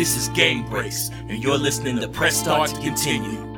This is Game Breaks, and you're listening to Press Start to continue.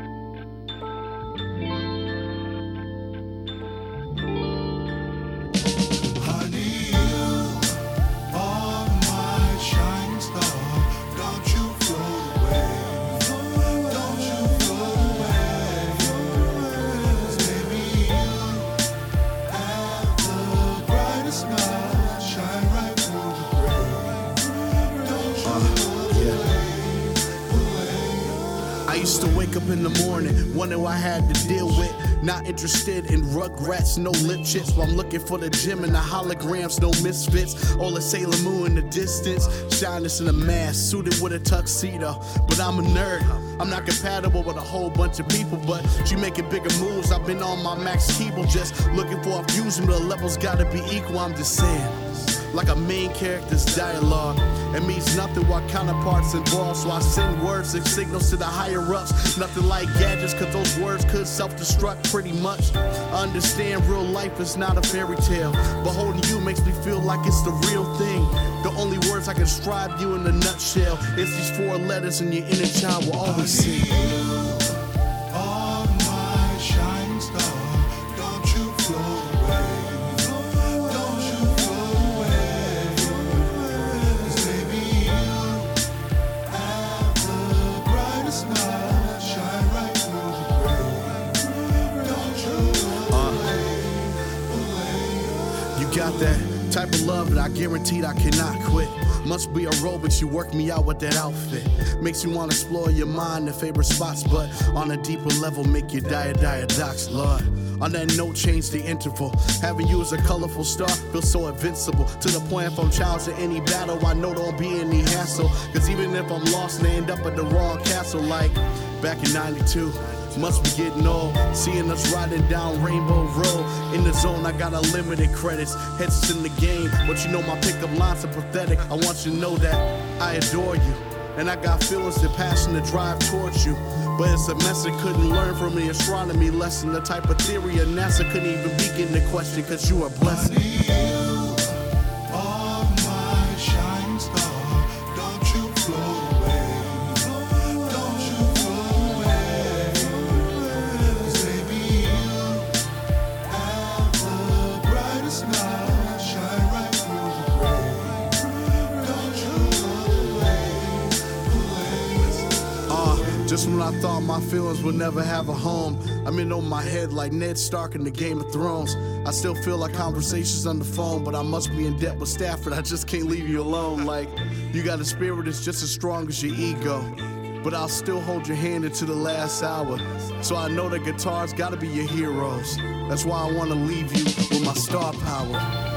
Rugrats, no lip chips. I'm looking for the gym and the holograms, no misfits. All the Sailor Moon in the distance, shyness in a mask, suited with a tuxedo. But I'm a nerd. I'm not compatible with a whole bunch of people, but she making bigger moves. I've been on my max keyboard, just looking for a fusion. but The levels gotta be equal. I'm just saying like a main character's dialogue. It means nothing while counterparts involved, so I send words and signals to the higher ups. Nothing like gadgets, cause those words could self destruct pretty much. I understand real life is not a fairy tale, but holding you makes me feel like it's the real thing. The only words I can describe you in a nutshell is these four letters, and your inner child will always sing. type of love that I guaranteed I cannot quit. Must be a robot, you work me out with that outfit. Makes you wanna explore your mind and favorite spots, but on a deeper level, make your diet diadox, Lord. On that note, change the interval. Having you as a colorful star feels so invincible. To the point if I'm challenged in any battle, I know don't be any hassle. Cause even if I'm lost and end up at the wrong castle, like back in 92. Must be getting old. Seeing us riding down Rainbow Road. In the zone, I got unlimited credits. Heads in the game, but you know my pickup lines are pathetic. I want you to know that I adore you. And I got feelings and passion to drive towards you. But it's a mess I couldn't learn from the astronomy lesson. The type of theory of NASA couldn't even begin to question, cause you are blessed. My feelings will never have a home. I'm in on my head like Ned Stark in the Game of Thrones. I still feel like conversations on the phone, but I must be in debt with Stafford. I just can't leave you alone. Like, you got a spirit that's just as strong as your ego. But I'll still hold your hand into the last hour. So I know that guitars gotta be your heroes. That's why I wanna leave you with my star power.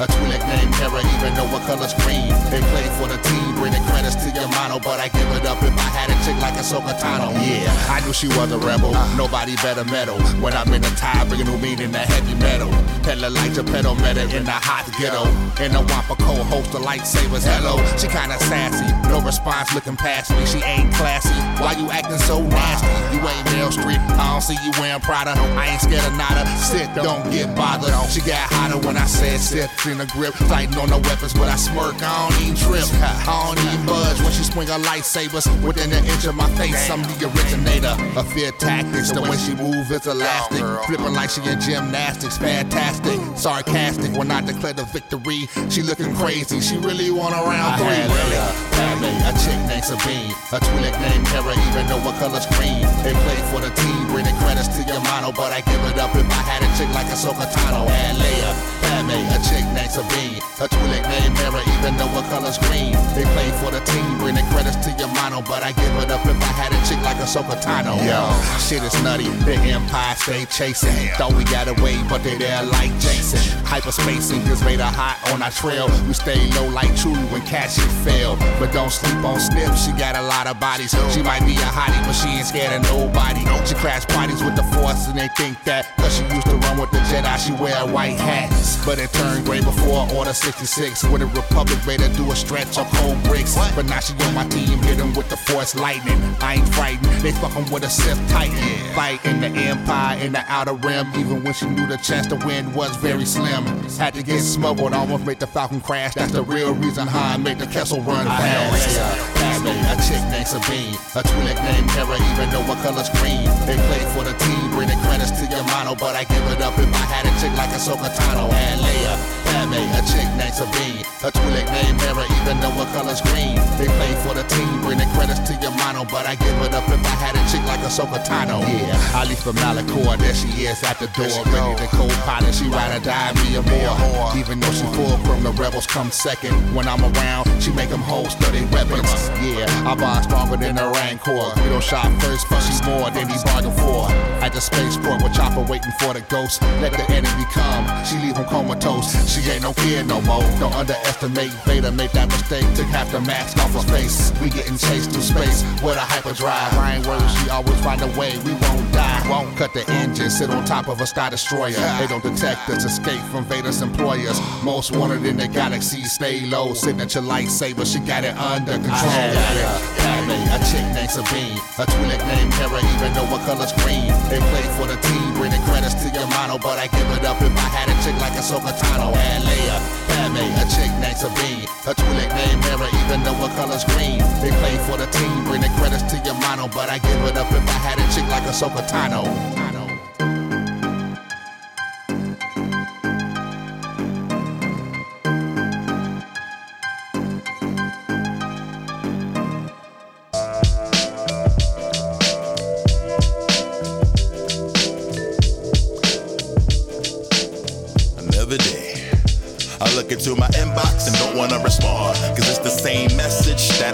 A Twi'lek named Hera, even though her color's green. They play for the team, bringing credits to your mono, but I give it up if I had a chick like a Tano. Yeah, I knew she was a rebel. Nobody better metal. When I'm in the tie, bringing new meaning to heavy metal. Pedal like pedal meta in the hot ghetto. In the Wampa co-host the lightsabers. Hello, she kinda sassy. No response, looking past me. She ain't classy. Why you acting so nasty? You ain't Mail Street. I don't see you wearing Prada. I ain't scared of nada. Sit, don't get bothered. She got hotter when I said sit. In the grip, tighten on the weapons, but I smirk. I don't even trip. I don't even budge when she swing her lightsabers within an inch of my face. I'm the originator of fear tactics. The way she move is elastic, flipping like she in gymnastics. Fantastic, sarcastic when I declare the victory. She looking crazy. She really want a round three. I really. A, uh, a chick named Sabine, a Twi'lek named Hera, even though her color's green. They play for the team, bringing credits to your mono, but I give it up if I had a chick like a Tano and Leia. Padme, uh, a chick named Sabine, a Twi'lek named Hera, even though her color's green. They play for the team, bringing credits to your mono, but I give it up if I had a chick like a Tano. Yo, shit is nutty, the Empire stay chasing. Thought we got away, but they there like Jason. Hyperspacing made a hot on our trail. We stay low like Chewie when cat shit fail. But don't sleep on Snip, she got a lot of bodies. She might be a hottie, but she ain't scared of nobody. She crash parties with the Force and they think that cause she used to run with the Jedi, she wear white hats. But it turned gray before I Order 66. With a Republic Vader do a stretch of cold bricks. But now she on my team, hit them with the Force lightning. I ain't frightened, they fucking with a Sith Titan. Fight in the Empire, in the Outer Rim, even when she knew the chance to win was very slim. Had to get smuggled, almost made the Falcon crash. That's the real reason how I made the Kessel run fast. A chick named Sabine, a Twi'lek named Hera, even though her color's green. They play for the team, bringing credits to your mono, but I give it up if I had a chick like a Tano and Leia. A chick named Sabine, a Twi'lek named Hera, even though her color's green. They play for the team, bringing credits to your mono, but I give it up if I had a chick like a Tano. Yeah, I leave for Malachor, there she is at the door, ready to co-pilot. She ride or die, me or more. Even though she full from the rebels, come second. When I'm around, she make them holster their weapons. Yeah, I bond stronger than the Rancor. We don't shop first, but she's more than he bargained for. At the spaceport with Chopper waiting for the ghost. Let the enemy come, she leave him comatose. She ain't no kid no more. Don't underestimate Vader, make that mistake. Took half the mask off his face. We getting chased through space with a hyperdrive. I ain't worried, she always find a way. We won't die. Won't cut the engine, sit on top of a Star Destroyer. They don't detect us, escape from Vader's employers. Most wanted in the galaxy, stay low. Signature lightsaber, she got it under control. I Padme, a chick named Sabine, a Twi'lek named Hera, even though her color's green. They play for the team, bringing credits to your mono, but I give it up if I had a chick like a Tano Leia. Padme, a chick named Sabine, a Twi'lek named Hera, even though her color's green. They play for the team, bringing credits to your mono, but I give it up if I had a chick like a Tano.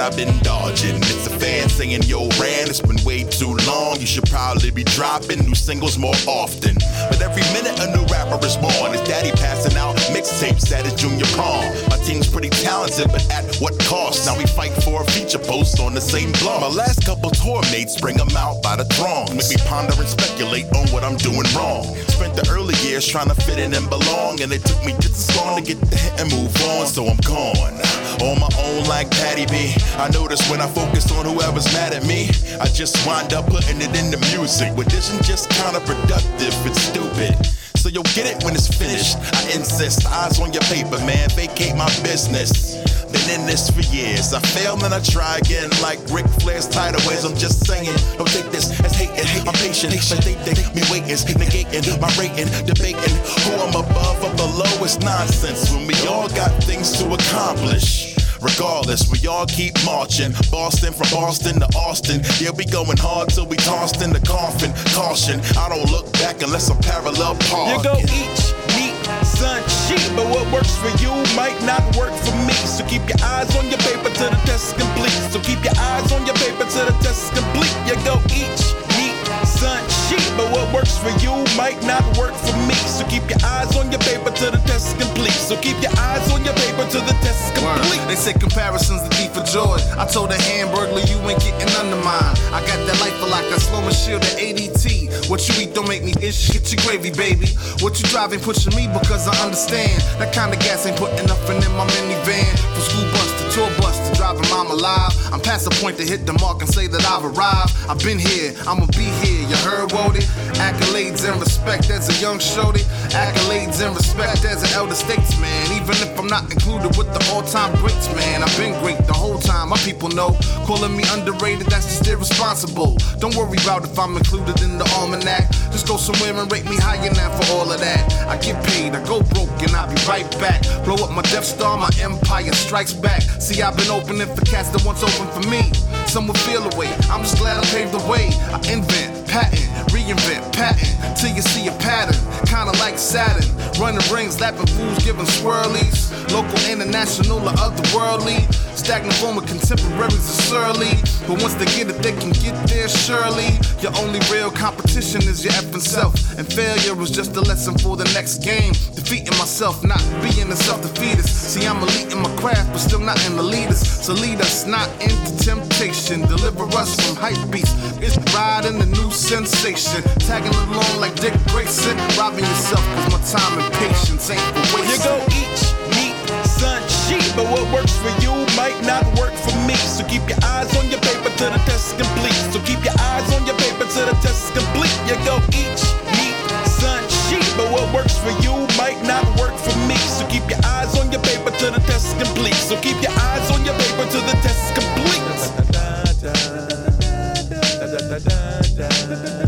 I've been dodging. It's a fan saying, Yo, Ran, it's been way too long. You should probably be dropping new singles more often. But every minute a new rapper is born. His daddy passing out mixtapes at his junior prom. My team's pretty talented, but at what cost? Now we fight for a feature post on the same blog. My last couple tour mates bring them out by the throngs. Make me ponder and speculate on what I'm doing wrong. Spent the early years trying to fit in and belong, and it took me just as long to get the hit and move on, so I'm gone. On my own like Patty B. I notice when I focus on whoever's mad at me, I just wind up putting it in the music. Which isn't just counterproductive, it's stupid. So you'll get it when it's finished. I insist, eyes on your paper, man. Vacate my business. Been in this for years. I fail and I try again, like Ric Flair's tidal waves. I'm just saying, don't take this as hating. I'm patient, but they think me waiting, negating my rating, debating who I'm above or below. It's nonsense when we all got things to accomplish. Regardless, we all keep marching. Boston from Boston to Austin. Yeah, we going hard till we tossed in the coffin. Caution, I don't look back unless I'm parallel parking. You go each son, sheep, but what works for you might not work for me. So keep your eyes on your paper till the test is complete. So keep your eyes on your paper till the test is complete. You go each meat, son. Sheet. But what works for you might not work for me. So keep your eyes on your paper till the test is complete. So keep your eyes on your paper till the test is complete. They say comparisons the thief of joy. I told a hamburglar you ain't getting under mine. I got that life for like a slow shield at ADT. What you eat don't make me itch. Get your gravy, baby. What you driving pushing me because I understand that kind of gas ain't putting nothing in my minivan. From school bus driving mom alive. I'm past the point to hit the mark and say that I've arrived. I've been here, I'ma be here. You heard, what Wody? Accolades and respect as a young shorty. Accolades and respect as an elder statesman. Even if I'm not included with the all-time greats, man. I've been great the whole time. My people know. Calling me underrated, that's just irresponsible. Don't worry about if I'm included in the almanac. Just go somewhere and rate me higher now for all of that. I get paid, I go broke, and I'll be right back. Blow up my Death Star, my empire strikes back. See, I've been opening for cats that once open for me. Some will feel away. I'm just glad I paved the way. I invent, patent, reinvent, patent, till you see a pattern. Kinda like Saturn. Running rings, lapping fools, giving swirlies. Local, international, or otherworldly. Stagnant form of contemporaries are surly. But once they get it, they can get there surely. Your only real competition is your effing self. And failure is just a lesson for the next game. Defeating myself, not being a self defeatist. See, I'm elite in my craft, but still not in the leaders. So lead us not into temptation. Deliver us from hype beats. It's riding the new sensation. Tagging along like Dick Grayson. Robbing yourself, cause my time and patience ain't for You wasting. go eat, meat, sun, sheep. But what works for you might not work for me. So keep your eyes on your paper till the test is complete. So keep your eyes on your paper till the test is complete. You go eat, meat, sun, sheep. But what works for you might not work for me. So keep your eyes on your paper till the test is complete. So keep your eyes on your paper till the test is Girl,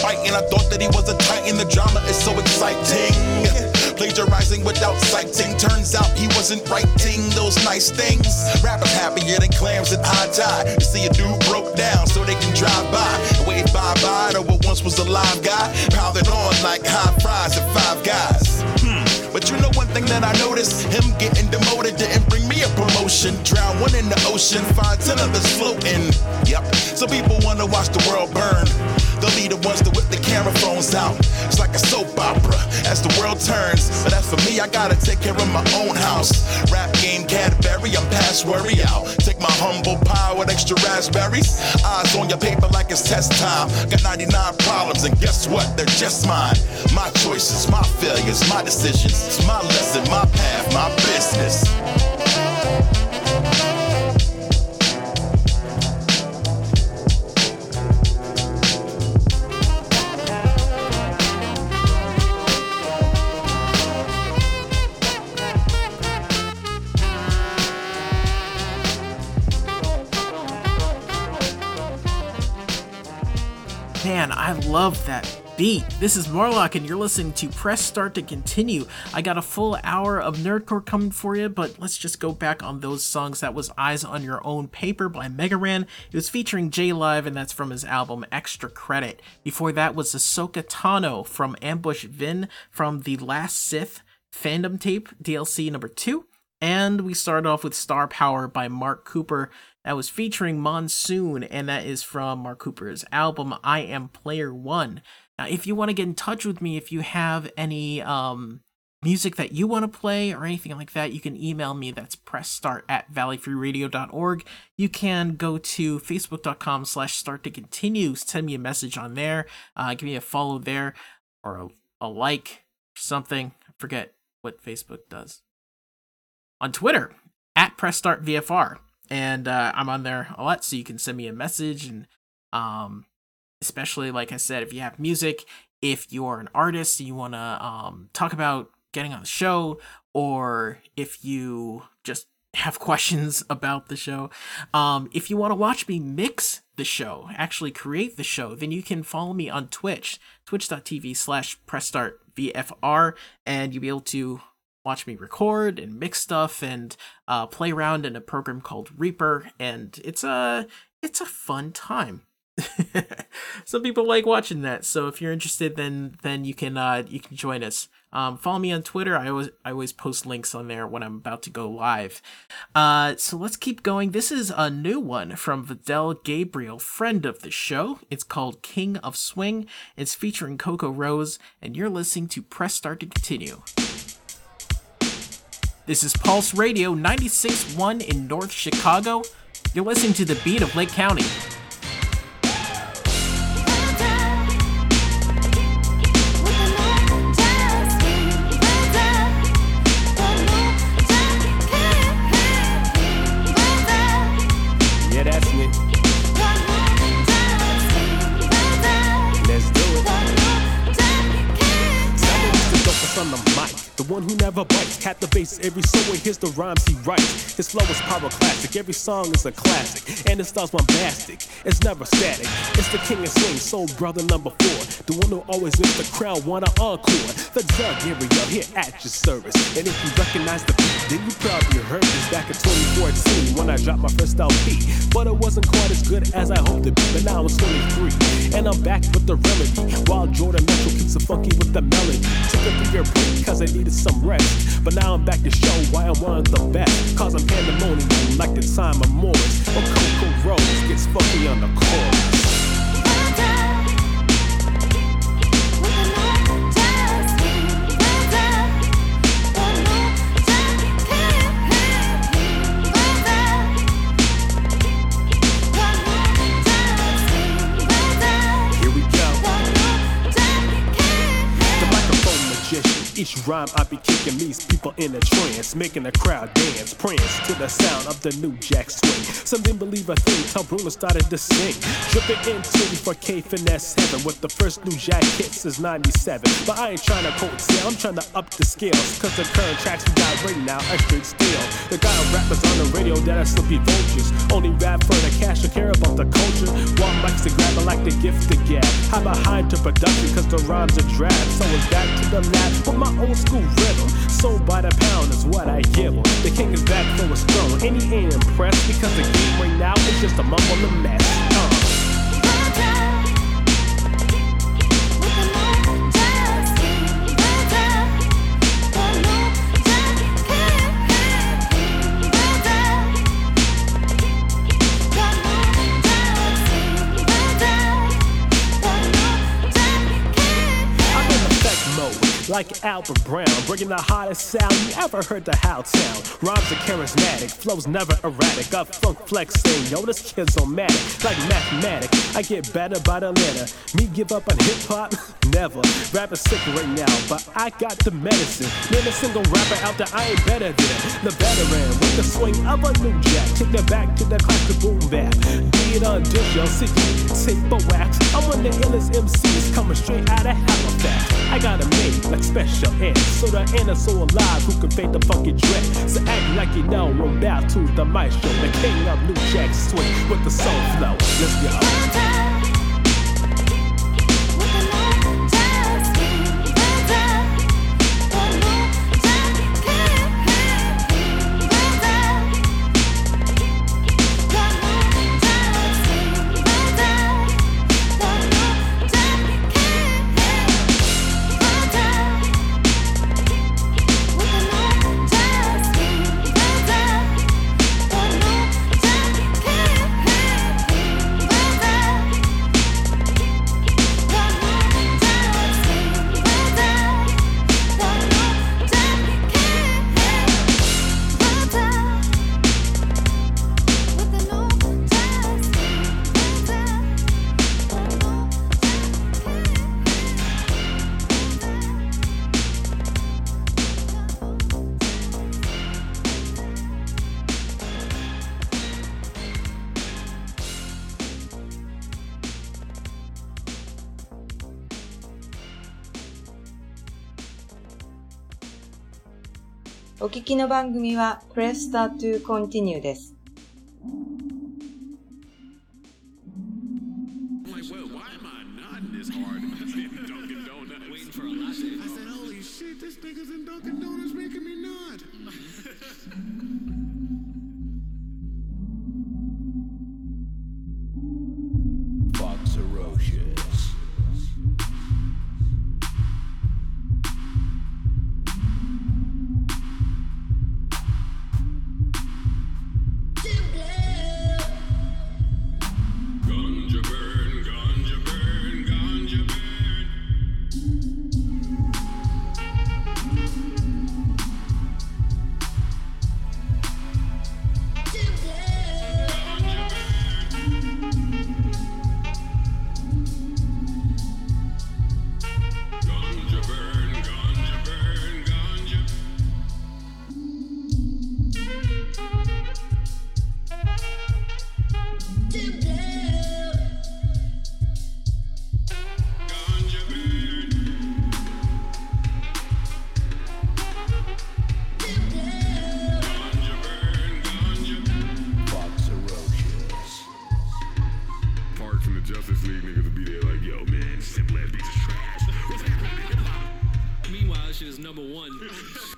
fighting. I thought that he was a titan. The drama is so exciting. Plagiarizing without citing. Turns out he wasn't writing those nice things. Rappers happier than clams at high tide. To see a dude broke down so they can drive by wave bye bye to what once was a live guy. Pounding on like hot fries at five guys. Hmm. But you know one thing that I noticed? Him getting demoted didn't bring me a promotion. Drown one in the ocean, find ten others floating. Yep. So people wanna watch the world burn. They'll be the ones to whip the camera phones out. It's like a soap opera as the world turns. But as for me, I gotta take care of my own house. Rap game Cadbury, I'm past worry out. Take my humble pie with extra raspberries. Eyes on your paper like it's test time. Got 99 problems, and guess what? They're just mine. My choices, my failures, my decisions. It's my lesson, my path, my business. Man, I love that beat. This is Marlock, and you're listening to Press Start to Continue. I got a full hour of Nerdcore coming for you, but let's just go back on those songs. That was Eyes on Your Own Paper by Mega Ran. It was featuring J Live, and that's from his album Extra Credit. Before that was Ahsoka Tano from Ambush Vin from the Last Sith fandom tape, DLC number two. And we started off with Star Power by Mark Cooper. That was featuring Monsoon, and that is from Mark Cooper's album I Am Player One. Now, if you want to get in touch with me, if you have any um, music that you want to play or anything like that, you can email me. That's pressstart at valleyfreeradio.org. You can go to facebook.com slash start to continue. Send me a message on there. Uh, give me a follow there or a, a like or something. I forget what Facebook does. On Twitter, at PressStartVFR. And uh, I'm on there a lot, so you can send me a message and um, especially like I said, if you have music, if you're an artist you want to um, talk about getting on the show, or if you just have questions about the show, um, if you want to watch me mix the show, actually create the show, then you can follow me on Twitch, twitch.tv slash pressstartvfr, and you'll be able to watch me record and mix stuff and uh, play around in a program called Reaper, and it's a it's a fun time. some people like watching that. So if you're interested, then then you can uh, you can join us. Um, follow me on Twitter. I always I always post links on there when I'm about to go live. Uh, so let's keep going. This is a new one from Vadell Gabriel, friend of the show. It's called King of Swing. It's featuring Coco Rose, and you're listening to Press Start to Continue. This is Pulse Radio 96.1 in North Chicago. You're listening to the beat of Lake County. The the one who never bites. Captivates every soul hears the rhymes he writes. His flow is pyroclastic, every song is a classic. And his style's bombastic, it's never static. It's the king of swing, soul brother number four. The one who always makes the crowd wanna encore. The Doug Area here at your service. And if you recognize the beat, then you probably heard this back in 2014 when I dropped my first LP. But it wasn't quite as good as I hoped it be. But now I'm 23, and I'm back with the remedy. While Jordan Metro keeps it funky with the melody. Took a three year break, cause I needed some rest. But now I'm back to show why I'm one of the best. Cause I'm pandemonium like the time of Morris. But Coco Rose gets funky on the chorus. Each rhyme I be kicking these people in a trance, making the crowd dance, prance to the sound of the new jack swing. Some didn't believe a thing till Bruno started to sing. Dripping in 24K finesse heaven with the first new jack hit since 97. But I ain't trying to quote sale, I'm trying to up the scales. Cause the current tracks we got right now are straight steel. The got rappers on the radio that are slippy vultures. Only rap for the cash or care about the culture. While mics to grab, I like the gift to gab. How behind to production cause the rhymes are drab. So it's back to the lab with my old school rhythm. Sold by the pound is what I give them. The king is back for his throne, and he ain't impressed because the game right now is just a mumble and mess. Like Albert Brown, bringing the hottest sound you ever heard the house sound. Rhymes are charismatic, flows never erratic. Got funk flexing, yo, this kid's on matic, like mathematic. I get better by the letter. Me give up on hip hop? Never. Rapping sick right now, but I got the medicine. Name a single rapper out there I ain't better than the veteran with the swing of a new jack. Take that back to the classic boom bap. Be it on dish, yo, sticky, tape or wax. I'm one of the illest MCs coming straight out of Halifax. I got a mate like special ed. So the inner so alive who can fake the funky dread. So act like you know about to the maestro, the king of New Jack Swing with the soul flow. Let's go. お聞きの番組は Press Start to Continue です。number one.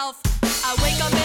myself. I wake up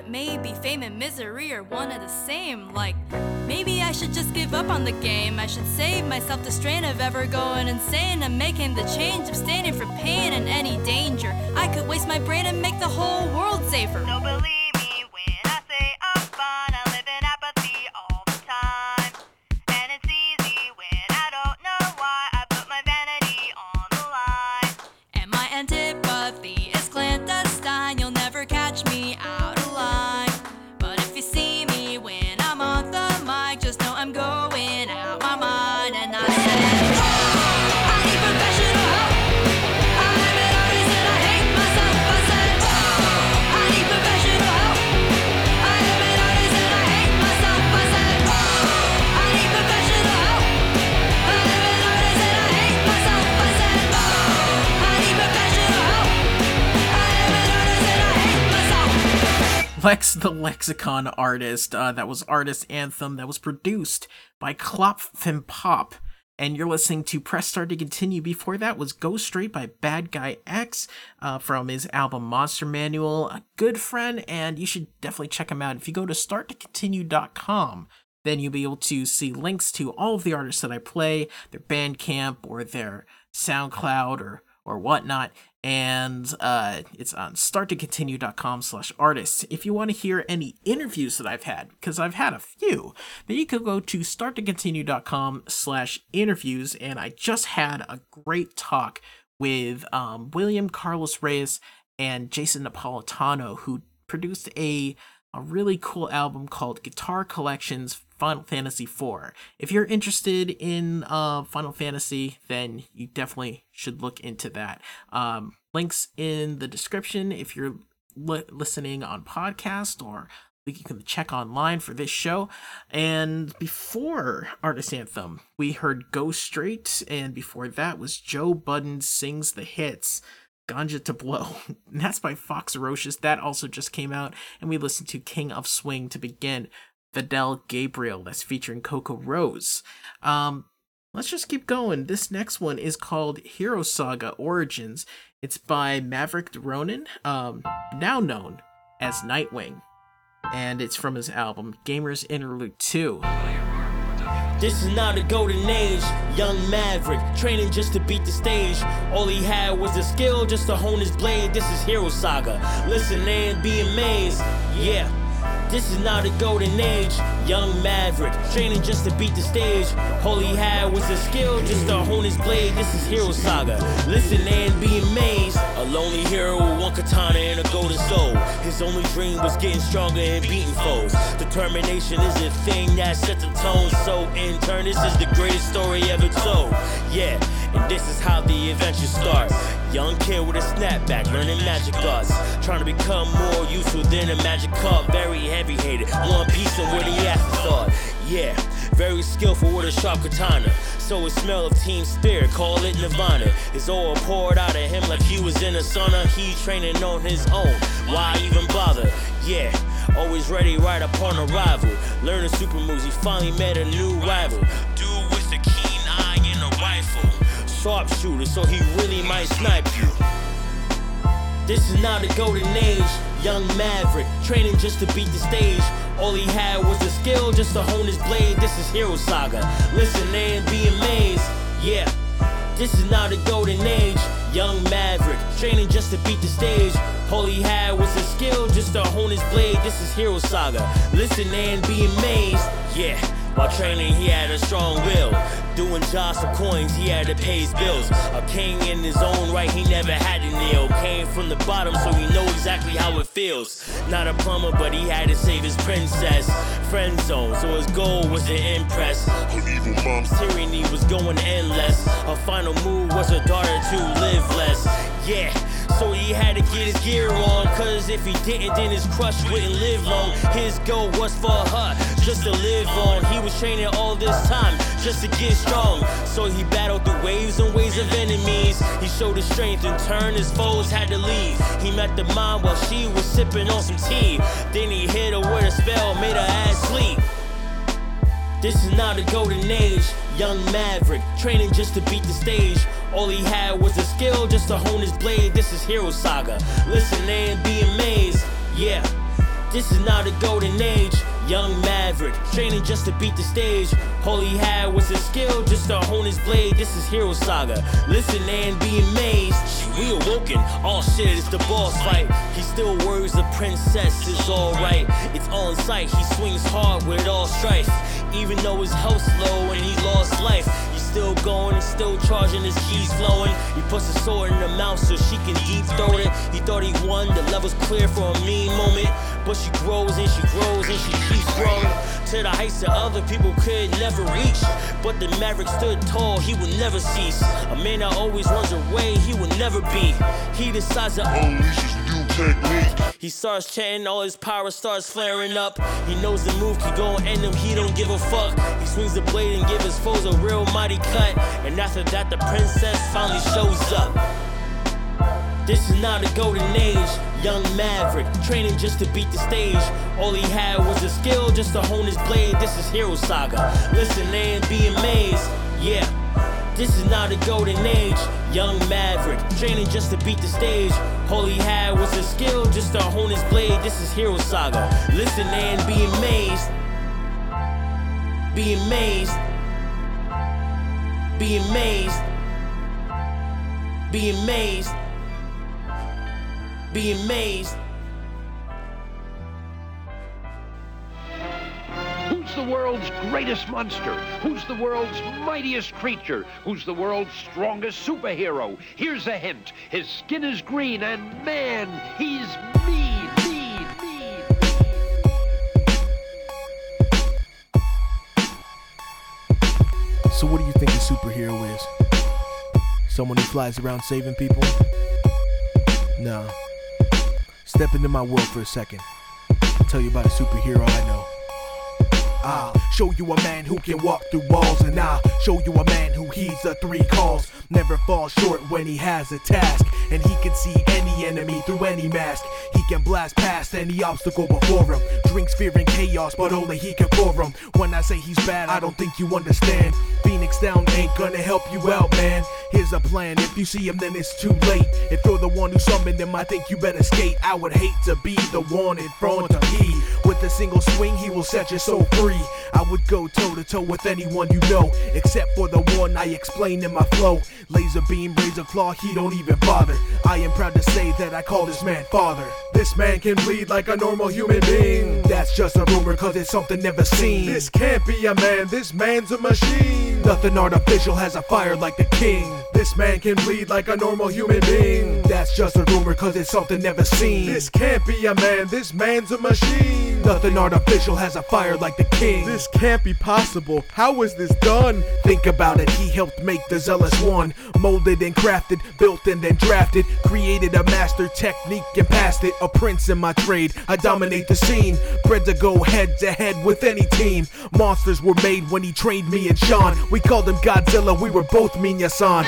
but maybe fame and misery are one and the same. Like, maybe I should just give up on the game. I should save myself the strain of ever going insane and making the change, abstaining from pain and any danger. I could waste my brain and make the whole world safer. No, believe Lex the Lexicon artist. Uh, that was Artist Anthem that was produced by Klopfenpop. And you're listening to Press Start to Continue. Before that was Go Straight by BadGuyEX uh, from his album Monster Manual. A good friend, and you should definitely check him out. If you go to starttocontinue.com, then you'll be able to see links to all of the artists that I play, their Bandcamp or their SoundCloud or or whatnot. And uh, it's on starttocontinue.com slash artists. If you want to hear any interviews that I've had, because I've had a few, then you could go to starttocontinue.com slash interviews. And I just had a great talk with um, William Carlos Reyes and Jason Napolitano, who produced a a really cool album called Guitar Collections Final Fantasy IV. If you're interested in uh, Final Fantasy, then you definitely should look into that. Um, links in the description if you're li- listening on podcast or you can check online for this show. And before Artist Anthem, we heard Go Straight, and before that was Joe Budden Sings the Hits. Ganja to Blow. And that's by Foxarocious. That also just came out. And we listened to King of Swing to begin. Vadell Gabriel, that's featuring Coco Rose. Um, let's just keep going. This next one is called Hero Saga Origins. It's by Maverick Ronin, um, now known as NyteXing. And it's from his album Gamers Interlude 2. This is not the golden age. Young Maverick, training just to beat the stage. All he had was the skill just to hone his blade. This is Hero Saga. Listen and be amazed. Yeah. This is not the golden age. Young Maverick, training just to beat the stage. All he had was the skill just to hone his blade. This is Hero Saga. Listen and be amazed. A lonely hero with one katana and a golden soul. His only dream was getting stronger and beating foes. Determination is a thing that sets tone. So, in turn, this is the greatest story ever told. Yeah, and this is how the adventure starts. Young kid with a snapback, learning magic arts. Trying to become more useful than a magic cup. Very heavy hated, one piece of what he afterthought. Yeah, very skillful with a sharp katana. So a smell of team spirit, call it Nirvana. It's all poured out of him like he was in a sauna. He training on his own. Why even bother? Yeah, always ready right upon arrival. Learning super moves, he finally met a new rival. Dude with a keen eye and a rifle. Sharpshooter, so he really might snipe you. This is now the golden age. Young Maverick, training just to beat the stage. All he had was the skill just to hone his blade. This is Hero Saga. Listen and be amazed. Yeah. This is now the golden age. Young Maverick, training just to beat the stage. All he had was the skill just to hone his blade. This is Hero Saga. Listen and be amazed. Yeah. While training, he had a strong will. Doing jobs for coins, he had to pay his bills. A king in his own right, he never had to kneel. Came from the bottom, so he know exactly how it feels. Not a plumber, but he had to save his princess. Friend zone, so his goal was to impress. Her evil mom's tyranny was going endless. Her final move was her daughter to get his gear on, cause if he didn't, then his crush wouldn't live long. His goal was for her, just to live on. He was training all this time, just to get strong. So he battled the waves and waves of enemies. He showed his strength, in turn, his foes had to leave. He met the mom while she was sipping on some tea. Then he hit her with a spell, made her ass sleep. This is now the golden age. Young Maverick, training just to beat the stage. All he had was the skill just to hone his blade. This is Hero Saga. Listen and be amazed. Yeah, this is not the golden age. Young Maverick, training just to beat the stage. All he had was the skill just to hone his blade. This is Hero Saga. Listen and be amazed. We awoken, all shit is the boss fight. He still worries the princess is alright. It's on sight, he swings hard with all strife. Even though his health's low and he lost life, still going and still charging, his keys flowing. He puts a sword in her mouth so she can deep throat it. He thought he won, the level's clear for a mean moment. But she grows and she grows and she keeps growing to the heights that other people could never reach. But the Maverick stood tall, he would never cease. A man that always runs away, he will never be. He decides to unleash his technique. He starts chanting, all his power starts flaring up. He knows the move can go and end him, he don't give a fuck. He swings the blade and give his foes a real mighty cut. And after that, the princess finally shows up. This is not a golden age. Young Maverick, training just to beat the stage. All he had was the skill just to hone his blade. This is Hero Saga. Listen and be amazed. Yeah. This is not a golden age. Young Maverick, training just to beat the stage. He had was the skill just to hone his blade. This is Hero Saga. Listen and be amazed. Be amazed. Be amazed. Be amazed. Be amazed. Who's the world's greatest monster? Who's the world's mightiest creature? Who's the world's strongest superhero? Here's a hint. His skin is green and man, he's mean, mean, mean. So what do you think a superhero is? Someone who flies around saving people? No. Step into my world for a second. I'll tell you about a superhero I know. I'll show you a man who can walk through walls, and I'll show you a man who heeds the three calls. Never falls short when he has a task, and he can see any enemy through any mask. He can blast past any obstacle before him. Drinks fear and chaos, but only he can pour him. When I say he's bad, I don't think you understand. Phoenix down ain't gonna help you out, man. Here's a plan. If you see him, then it's too late. If you're the one who summoned him, I think you better skate. I would hate to be the one in front of he. With a single swing, he will set your soul free. I would go toe to toe with anyone you know, except for the one I explained in my flow. Laser beam, razor claw, he don't even bother. I am proud to say that I call this man father. This man can bleed like a normal human being. That's just a rumor, cause it's something never seen. This can't be a man, this man's a machine. Nothing artificial has a fire like the king. This man can bleed like a normal human being. That's just a rumor, cause it's something never seen. This can't be a man, this man's a machine. Nothing artificial has a fire like the king. This can't be possible. How is this done? Think about it, he helped make the Zealous One. Molded and crafted, built and then drafted. Created a master technique and passed it. A prince in my trade, I dominate the scene. Bred to go head to head with any team. Monsters were made when he trained me and Sean. We called him Godzilla, we were both Minya-san.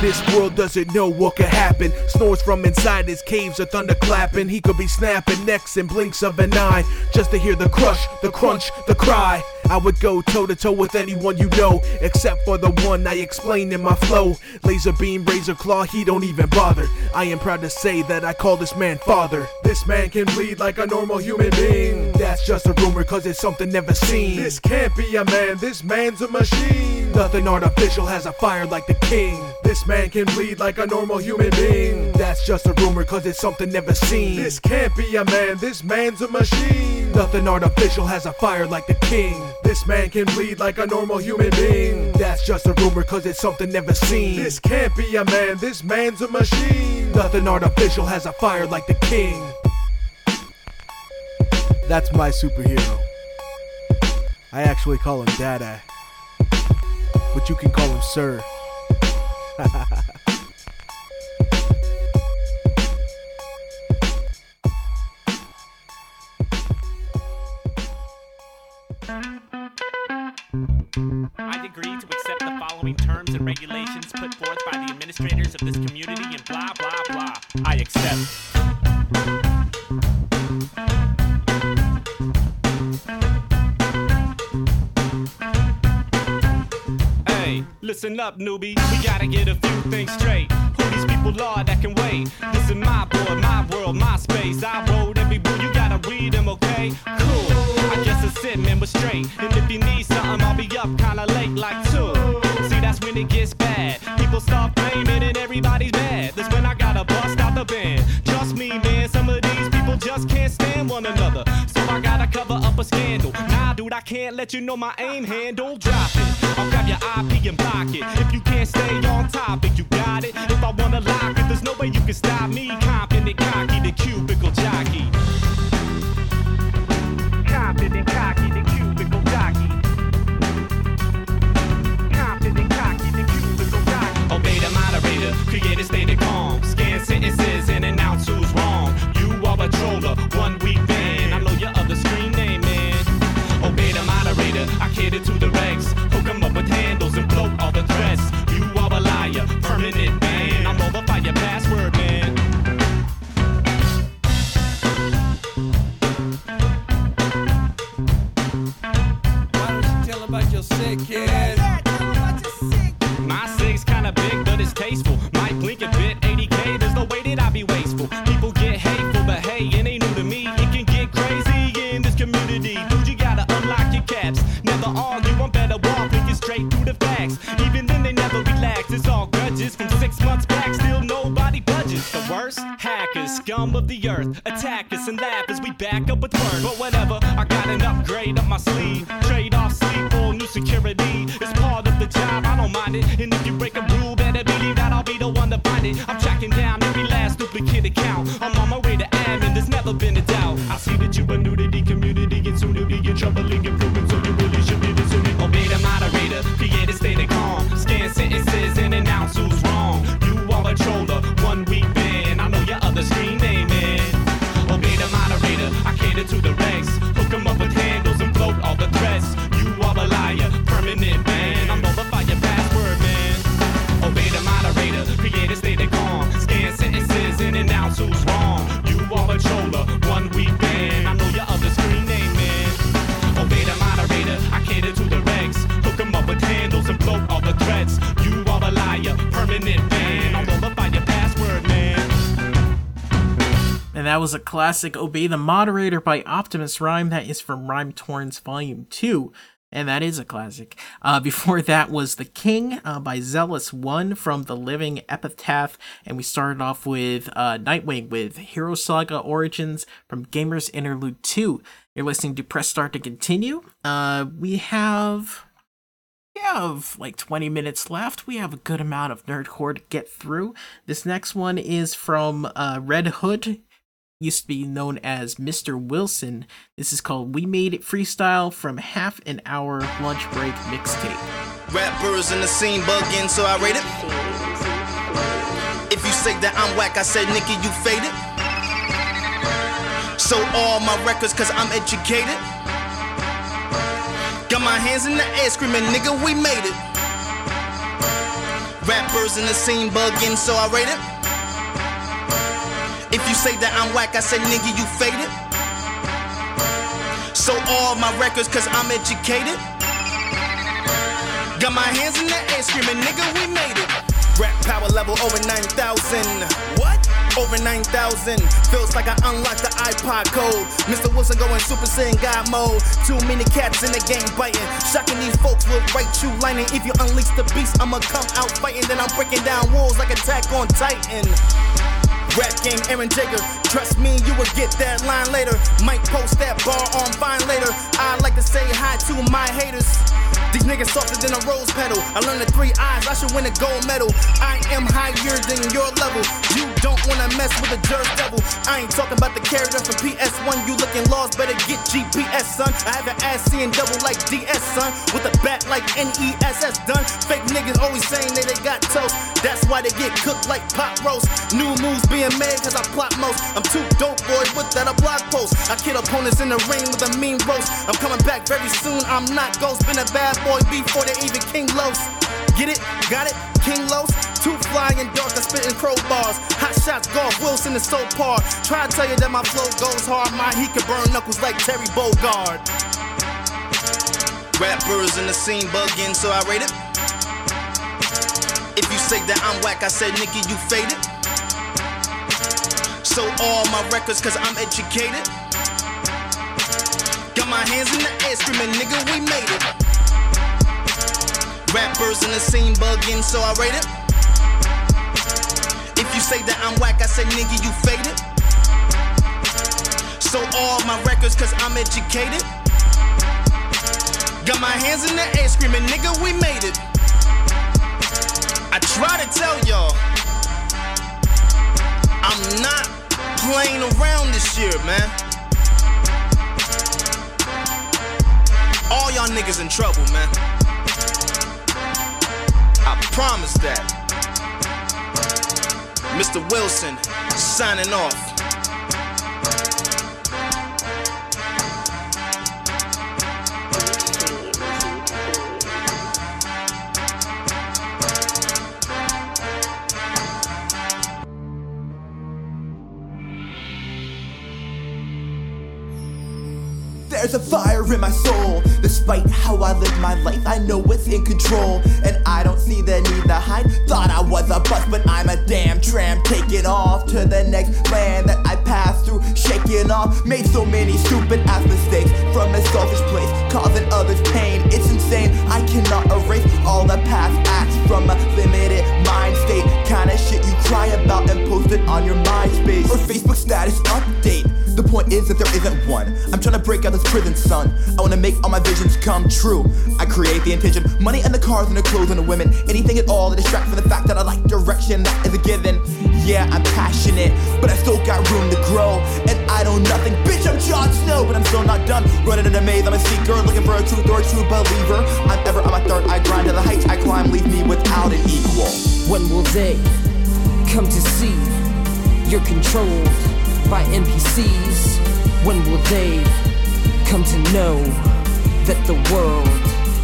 This world doesn't know what could happen. Snores from inside his caves, a thunder clapping. He could be snapping necks in blinks of an eye. Just to hear the crush, the crunch, the cry. I would go toe to toe with anyone you know, except for the one I explained in my flow. Laser beam, razor claw, he don't even bother. I am proud to say that I call this man father. This man can bleed like a normal human being. That's just a rumor, cause it's something never seen. This can't be a man, this man's a machine. Nothing artificial has a fire like the king. This man can bleed like a normal human being. That's just a rumor, cause it's something never seen. This can't be a man, this man's a machine. Nothing artificial has a fire like the king. This man can bleed like a normal human being. That's just a rumor, cause it's something never seen. This can't be a man, this man's a machine. Nothing artificial has a fire like the king. That's my superhero. I actually call him Dada. But you can call him Sir. I agree to accept the following terms and regulations put forth by the administrators of this community and blah blah blah. I accept. Up, newbie. We gotta get a few things straight. Who these people are that can wait? This is my boy, my world, my space. I wrote every rule, you gotta read them, okay? Cool. I guess it's it, man, but straight. And if you need something, I'll be up kinda late, like two. See, that's when it gets bad. People start blaming and everybody's mad. That's when I gotta bust out the band. Trust me, man, some of these people just can't stand one another. So I gotta cover up a scandal. Can't let you know my aim handle. Drop it. I'll grab your IP and block it. If you can't stay on topic, you got it. If I wanna lock it, there's no way you can stop me. Confident, cocky, the cubicle My sig's kinda big, but it's tasteful. Might blink a bit, 80k, there's no way that I be wasteful. People get hateful, but hey, it ain't new to me. It can get crazy in this community. Dude, you gotta unlock your caps. Never argue, I'm better walk, thinking straight through the facts. Even then, they never relax. It's all grudges from six months back, still nobody budges. The worst? Hackers, scum of the earth. Attack us and laugh as we back up with word. But whatever, I got an upgrade up my sleeve. Trade off sleep job, I don't mind it. And if you break a rule, better believe that I'll be the one to find it. I'm tracking down every last stupid duplicate account. I'm on my way to admin, there's never been a doubt. I see that you are new to the community and soon to be in trouble and that was a classic Obey the Moderator by Optimus Rhyme. That is from Rhyme Torrents Volume 2. And that is a classic. Uh, before that was The King uh, by Zealous One from The Living Epitaph. And we started off with uh, NyteXing with Hero Saga Origins from Gamers Interlude 2. You're listening to Press Start to continue. Uh, we have we have like 20 minutes left. We have a good amount of nerdcore to get through. This next one is from uh, Redd Hood, used to be known as Mr. Wilson. This is called We Made It Freestyle from Half an Hour Lunch Break Mixtape. Rappers in the scene bugging, so I rate it. If you say that I'm whack, I said, Nikki, you faded. So all my records, cause I'm educated. Got my hands in the air screaming, nigga, we made it. Rappers in the scene bugging, so I rate it. You say that I'm whack, I say, nigga, you faded. So all my records, cause I'm educated. Got my hands in the air screaming, nigga, we made it. Rap power level over 9,000. What? Over 9,000. Feels like I unlocked the iPod code. Mr. Wilson going Super Saiyan God mode. Too many cats in the game biting. Shocking these folks with right true lining. If you unleash the beast, I'ma come out fighting. Then I'm breaking down walls like Attack on Titan. Rap game, Eren Jaeger. Trust me, you will get that line later. Might post that bar on Vine later. I like to say hi to my haters. These niggas softer than a rose petal. I learned the three eyes, I should win a gold medal. I am higher than your level. You don't wanna mess with a jerk devil. I ain't talking about the character from PS1. You looking lost, better get GPS, son. I have an ass seeing double like DS, son. With a bat like NESS done. Fake niggas always saying that they got toast. That's why they get cooked like pot roast. New moves being made cause I plot most. I'm too dope, boy, with that a blog post. I kill opponents in the ring with a mean roast. I'm coming back very soon, I'm not ghost. Been a bad boy before they even King Los. Get it? Got it? King Los? Two fly and dark, I spitting crowbars. Hot shots, golf, Wilson is so par. Try to tell you that my flow goes hard. My heat can burn knuckles like Terry Bogard. Rappers in the scene bugging, so I rate it. If you say that I'm whack, I said, nigga, you faded. So all my records, cause I'm educated. Got my hands in the air screaming, nigga, we made it. Rappers in the scene bugging, so I rate it. If you say that I'm whack, I say nigga, you faded. So all my records, cause I'm educated. Got my hands in the air screaming, nigga, we made it. I try to tell y'all, I'm not playing around this year, man. All y'all niggas in trouble, man. Promise that. Mr. Wilson signing off. There's a fire in my soul. Despite how I live my life, I know what's in control. And I don't see the need to hide. Thought I was a bus, but I'm a damn tramp. Taking off to the next land that I pass through. Shaking off, made so many stupid ass mistakes from a selfish place, causing others pain. It's insane. I cannot erase all the past acts from a limited mind state. Kinda shit you cry about and post it on your MySpace or Facebook status update. The point is that there isn't one. I'm trying to break out this prison, son. I wanna make all my visions come true. I create the intention, money and the cars and the clothes and the women. Anything at all to distract from the fact that I like direction. That is a given. Yeah, I'm passionate, but I still got room to grow. And I don't know nothing, bitch. I'm Jon Snow, but I'm still not done. Running in a maze, I'm a seeker, looking for a truth or a true believer. I'm ever on my third. I grind to the heights I climb, leave me without an equal. When will they come to see you're controlled by NPCs? When will they come to know that the world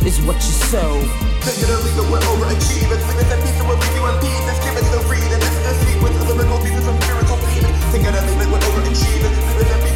is what you sow? Figuratively, that we're overachieving. Sickness and peace will leave you in pieces. Give it the reason. This is the sequence of lyrical pieces from spiritual demons. Figuratively, that we're overachieving. Sickness and peace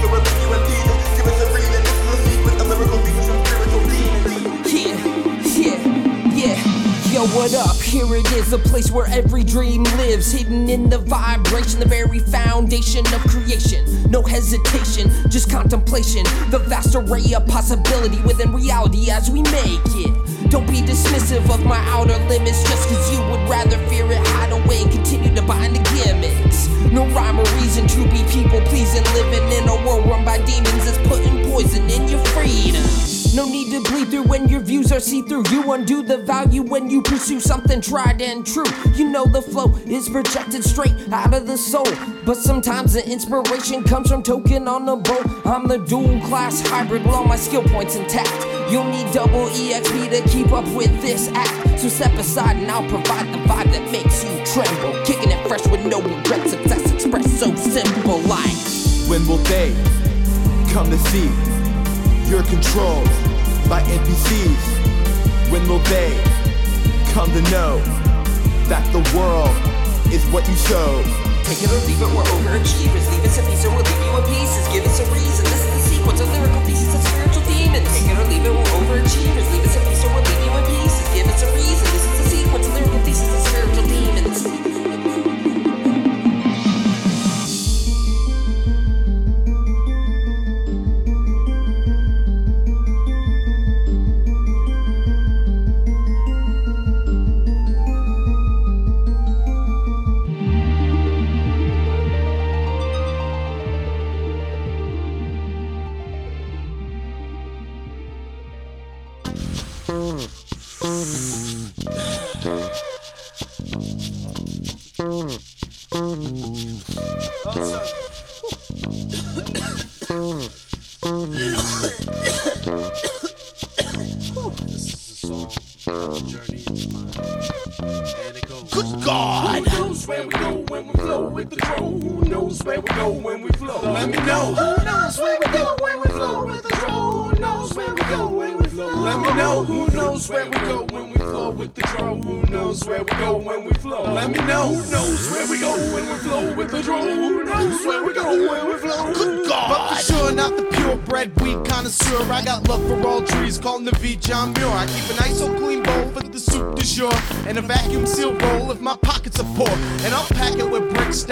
Yo, what up? Here it is a place where every dream lives, hidden in the vibration, the very foundation of creation. No hesitation, just contemplation. The vast array of possibility within reality as we make it. Don't be dismissive of my outer limits just cause you would rather fear it, hide away, and continue to bind the gimmicks. No rhyme or reason to be people pleasing, living in a world run by demons that's putting poison in your freedom. No need to bleed through when your views are see through. You undo the value when you pursue something tried and true. You know the flow is projected straight out of the soul. But sometimes the inspiration comes from token on the boat. I'm the dual class hybrid with all my skill points intact. You'll need double EXP to keep up with this act. So step aside and I'll provide the vibe that makes you tremble. Kicking it fresh with no regrets. Success expressed so simple like. When will they come to see you're controlled by NPCs? When will they come to know that the world is what you sow? Take it or leave it, we're overachievers. Leave us a piece or we'll leave you in pieces. Give us a reason. This is the sequence of lyrical pieces of spiritual demons. Take it or leave it, we're overachievers. Leave us a piece or we'll leave you in pieces. Give us a reason. This is the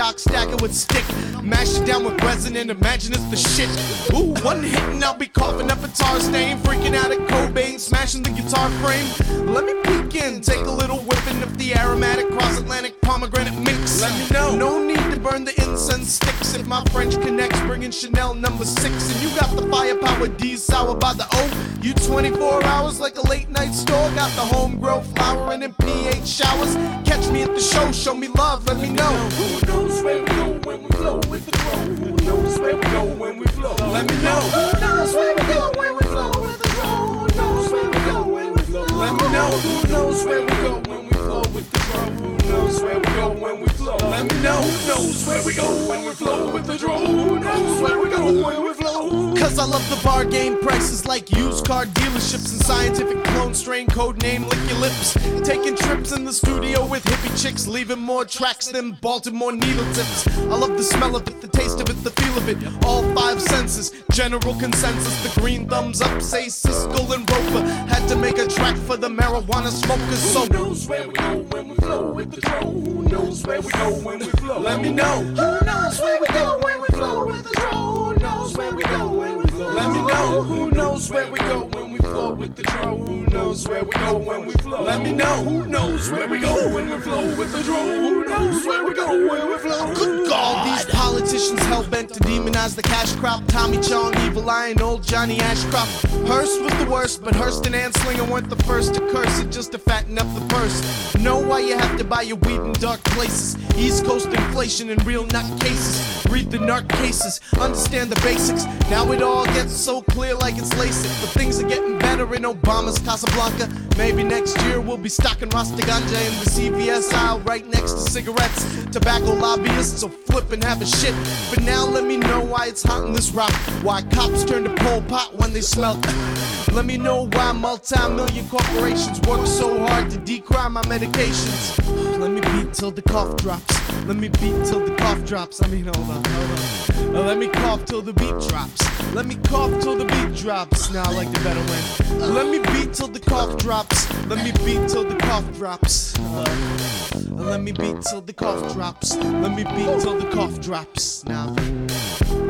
brick stack it with stick, mash it down with resin and imagine it's the shit. Ooh, one hit and I'll be coughing up a tar stain, freaking out at Cobain, smashing the guitar frame. Let me peek in, take a little whipping of the aromatic cross Atlantic pomegranate mix. Let me know. No need to burn the incense sticks if my French connects, bringing Chanel number six. And you got the firepower D sour by the O. You 24 hours like a late night store. Got the homegrown flowering in pH showers. Catch me at the show, show me love, let me know. Who knows where we go when we flow with the flow? Who knows where we go when we flow? Let me know. Who knows where we go when we flow with the flow? Who knows where we go when we flow? Let me know. Who knows where we go when we flow with the flow? Who knows where we go when we flow? Let me know. Who knows where we go when we flow with the flow? Who knows where we go when we flow? Cause I love the bargain prices like used car dealerships and scientific clone strain code name lick your lips. Taking trips in the studio with hippie chicks, leaving more tracks than Baltimore needle tips. I love the smell of it, the taste of it, the feel of it. All five senses, general consensus. The green thumbs up say Siskel and Roeper had to make a track for the marijuana smokers. So who knows where we go when we flow with the flow? Who knows where we go when we flow? Let me know. Who knows where we go when we flow with the flow? Who knows where we go when we flow? Let me know. Who knows where we go when we flow with the flow? Who knows where we go when we flow? Let me know. Who knows where we go when we flow with the flow? Who knows where we go when we flow? Good God! These politicians hell bent to demonize the cash crop. Tommy Chong, Evil Eye, and old Johnny Ashcroft. Hearst was the worst, but Hearst and Anslinger weren't the first to curse it just to fatten up the purse. Know why you have to buy your weed in dark places. East Coast inflation and real nut cases. Read the narc cases, understand the basics. Now it all gets so clear like it's LASIK. But things are getting better in Obama's Casablanca. Maybe next year we'll be stocking Rasta Ganja in the CVS aisle right next to cigarettes. Tobacco lobbyists will flip and have a shit. But now let me know why it's hot in this rock. Why cops turn to Pol Pot when they smell Let me know why multi-million corporations work so hard to decry my medications. Let me beat till the cough drops. Let me beat till the cough drops. I mean, hold on, hold on. Let me cough till the beat drops. Let me cough till the beat drops. Now I like the better win. Let me beat till the cough drops. Let me beat till the cough drops. Let me beat till the cough drops. Let me beat till the cough drops. Now,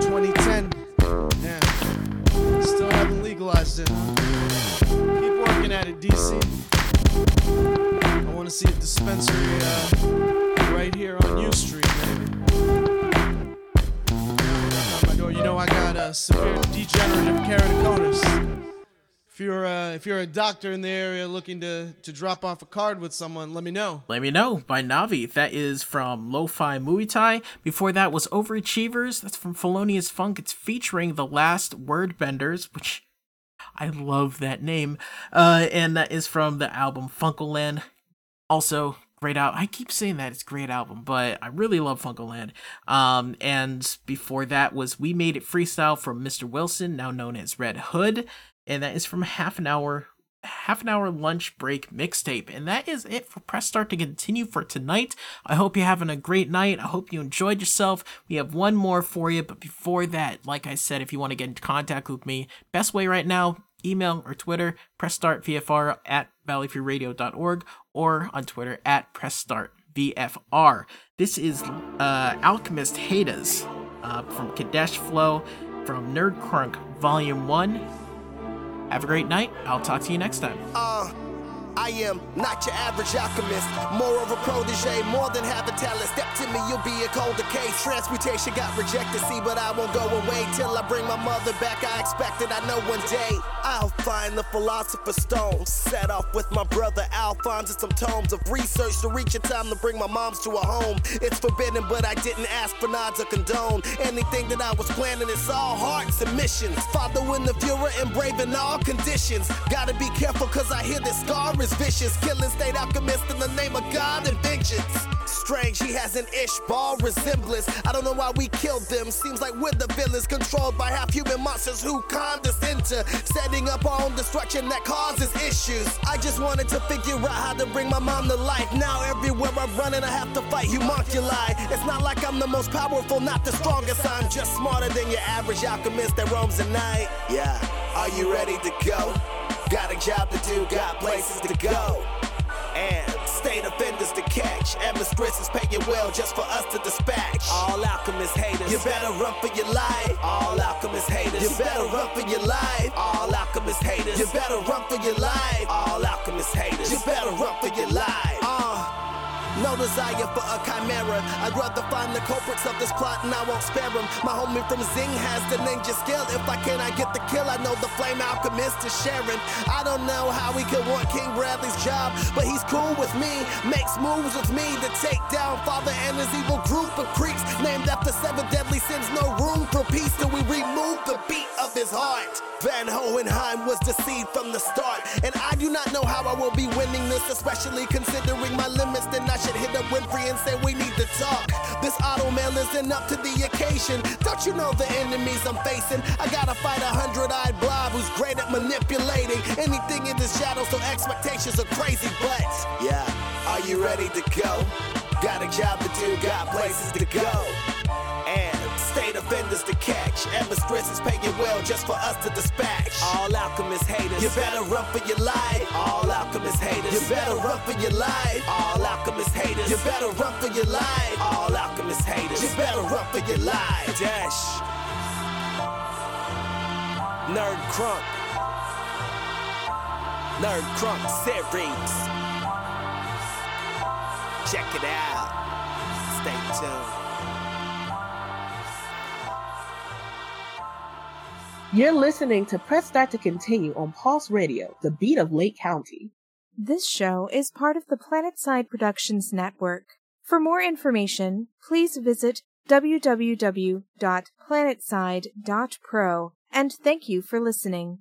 2010. Yeah. Still haven't legalized it. Keep working at it, DC. I want to see a dispensary uh, right here on U Street, maybe. You know I got a severe degenerative keratoconus. If you're uh, if you're a doctor in the area looking to to drop off a card with someone, let me know. Let Me Know by Navi. That is from Lo-Fi Muey Thai. Before that was Overachievers. That's from Philonius Phunk. It's featuring the Last Wordbenders, which I love that name. Uh, and that is from the album PhunkoLand. Also, great album. I keep saying that it's great album, but I really love PhunkoLand. Um, and before that was We Made It Freestyle from Mr. Wilson, now known as Redd Hood. And that is from half an hour half an hour lunch break mixtape. And that is it for Press Start to continue for tonight. I hope you're having a great night. I hope you enjoyed yourself. We have one more for you, but before that, like I said, if you want to get in contact with me, best way right now, email or Twitter, pressstartvfr at valleyfreeradio.org or on Twitter at pressstartvfr. This is uh, Alchemist Hataz uh, from Kadesh Flow from Nerd Crunk Volume 1. Have a great night. I'll talk to you next time. Uh, I am not your average alchemist. More of a protege, more than half a talent. Step to me, you'll be a colder case. Transmutation got rejected, see, but I won't go away till I bring my mother back. I expect it, I know one day I'll find the philosopher's stone. Set off with my brother Alphonse and some tomes of research to reach a time to bring my mom's to a home. It's forbidden, but I didn't ask for nods or condone. Anything that I was planning, it's all hearts and missions. Following the viewer and braving all conditions. Gotta be careful, cause I hear this scar is vicious. Killing state alchemist in the name of God and vengeance. Strange, he has an ish ball resemblance. I don't know why we killed them. Seems like we're the villains controlled by half human monsters who condescend to setting up our own destruction that causes issues. I just wanted to figure out how to bring my mom to life. Now everywhere I'm running, I have to fight homunculi. It's not like I'm the most powerful, not the strongest. I'm just smarter than your average alchemist that roams at night. Yeah, are you ready to go? Got a job to do, got places to go. And state offenders to catch. And mistresses pay you well just for us to dispatch. All alchemist haters, you better run for your life. All alchemist haters, you better run for your life. All alchemist haters, you better run for your life. All alchemist haters, you better run for your life. No desire for a chimera. I'd rather find the culprits of this plot and I won't spare them. My homie from Xing has the ninja skill. If I can, I get the kill. I know the flame alchemist is sharing. I don't know how he could want King Bradley's job, but he's cool with me. Makes moves with me to take down Father and his evil group of creeps. Named after seven deadly sins, no room for peace till we remove the beat of his heart. Van Hohenheim was deceived from the start, and I do not know how I will be winning this, especially considering my limits. Then I should hit up Winry and say we need to talk. This auto mail isn't up to the occasion. Don't you know the enemies I'm facing? I gotta fight a hundred-eyed blob who's great at manipulating anything in the shadows, so expectations are crazy. But yeah, are you ready to go? Got a job to do, got places to go. Offenders to catch. And mistresses pay you well just for us to dispatch. All alchemists haters, you better run for your life. All alchemists haters, you better run for your life. All alchemists haters, you better run for your life. All alchemist haters, you better run for your life. Dash. Nerd Crunk. Nerd Crunk series. Check it out. Stay tuned. You're listening to Press Start to Continue on Pulse Radio, the beat of Lake County. This show is part of the Planetside Productions Network. For more information, please visit www.planetside.pro and thank you for listening.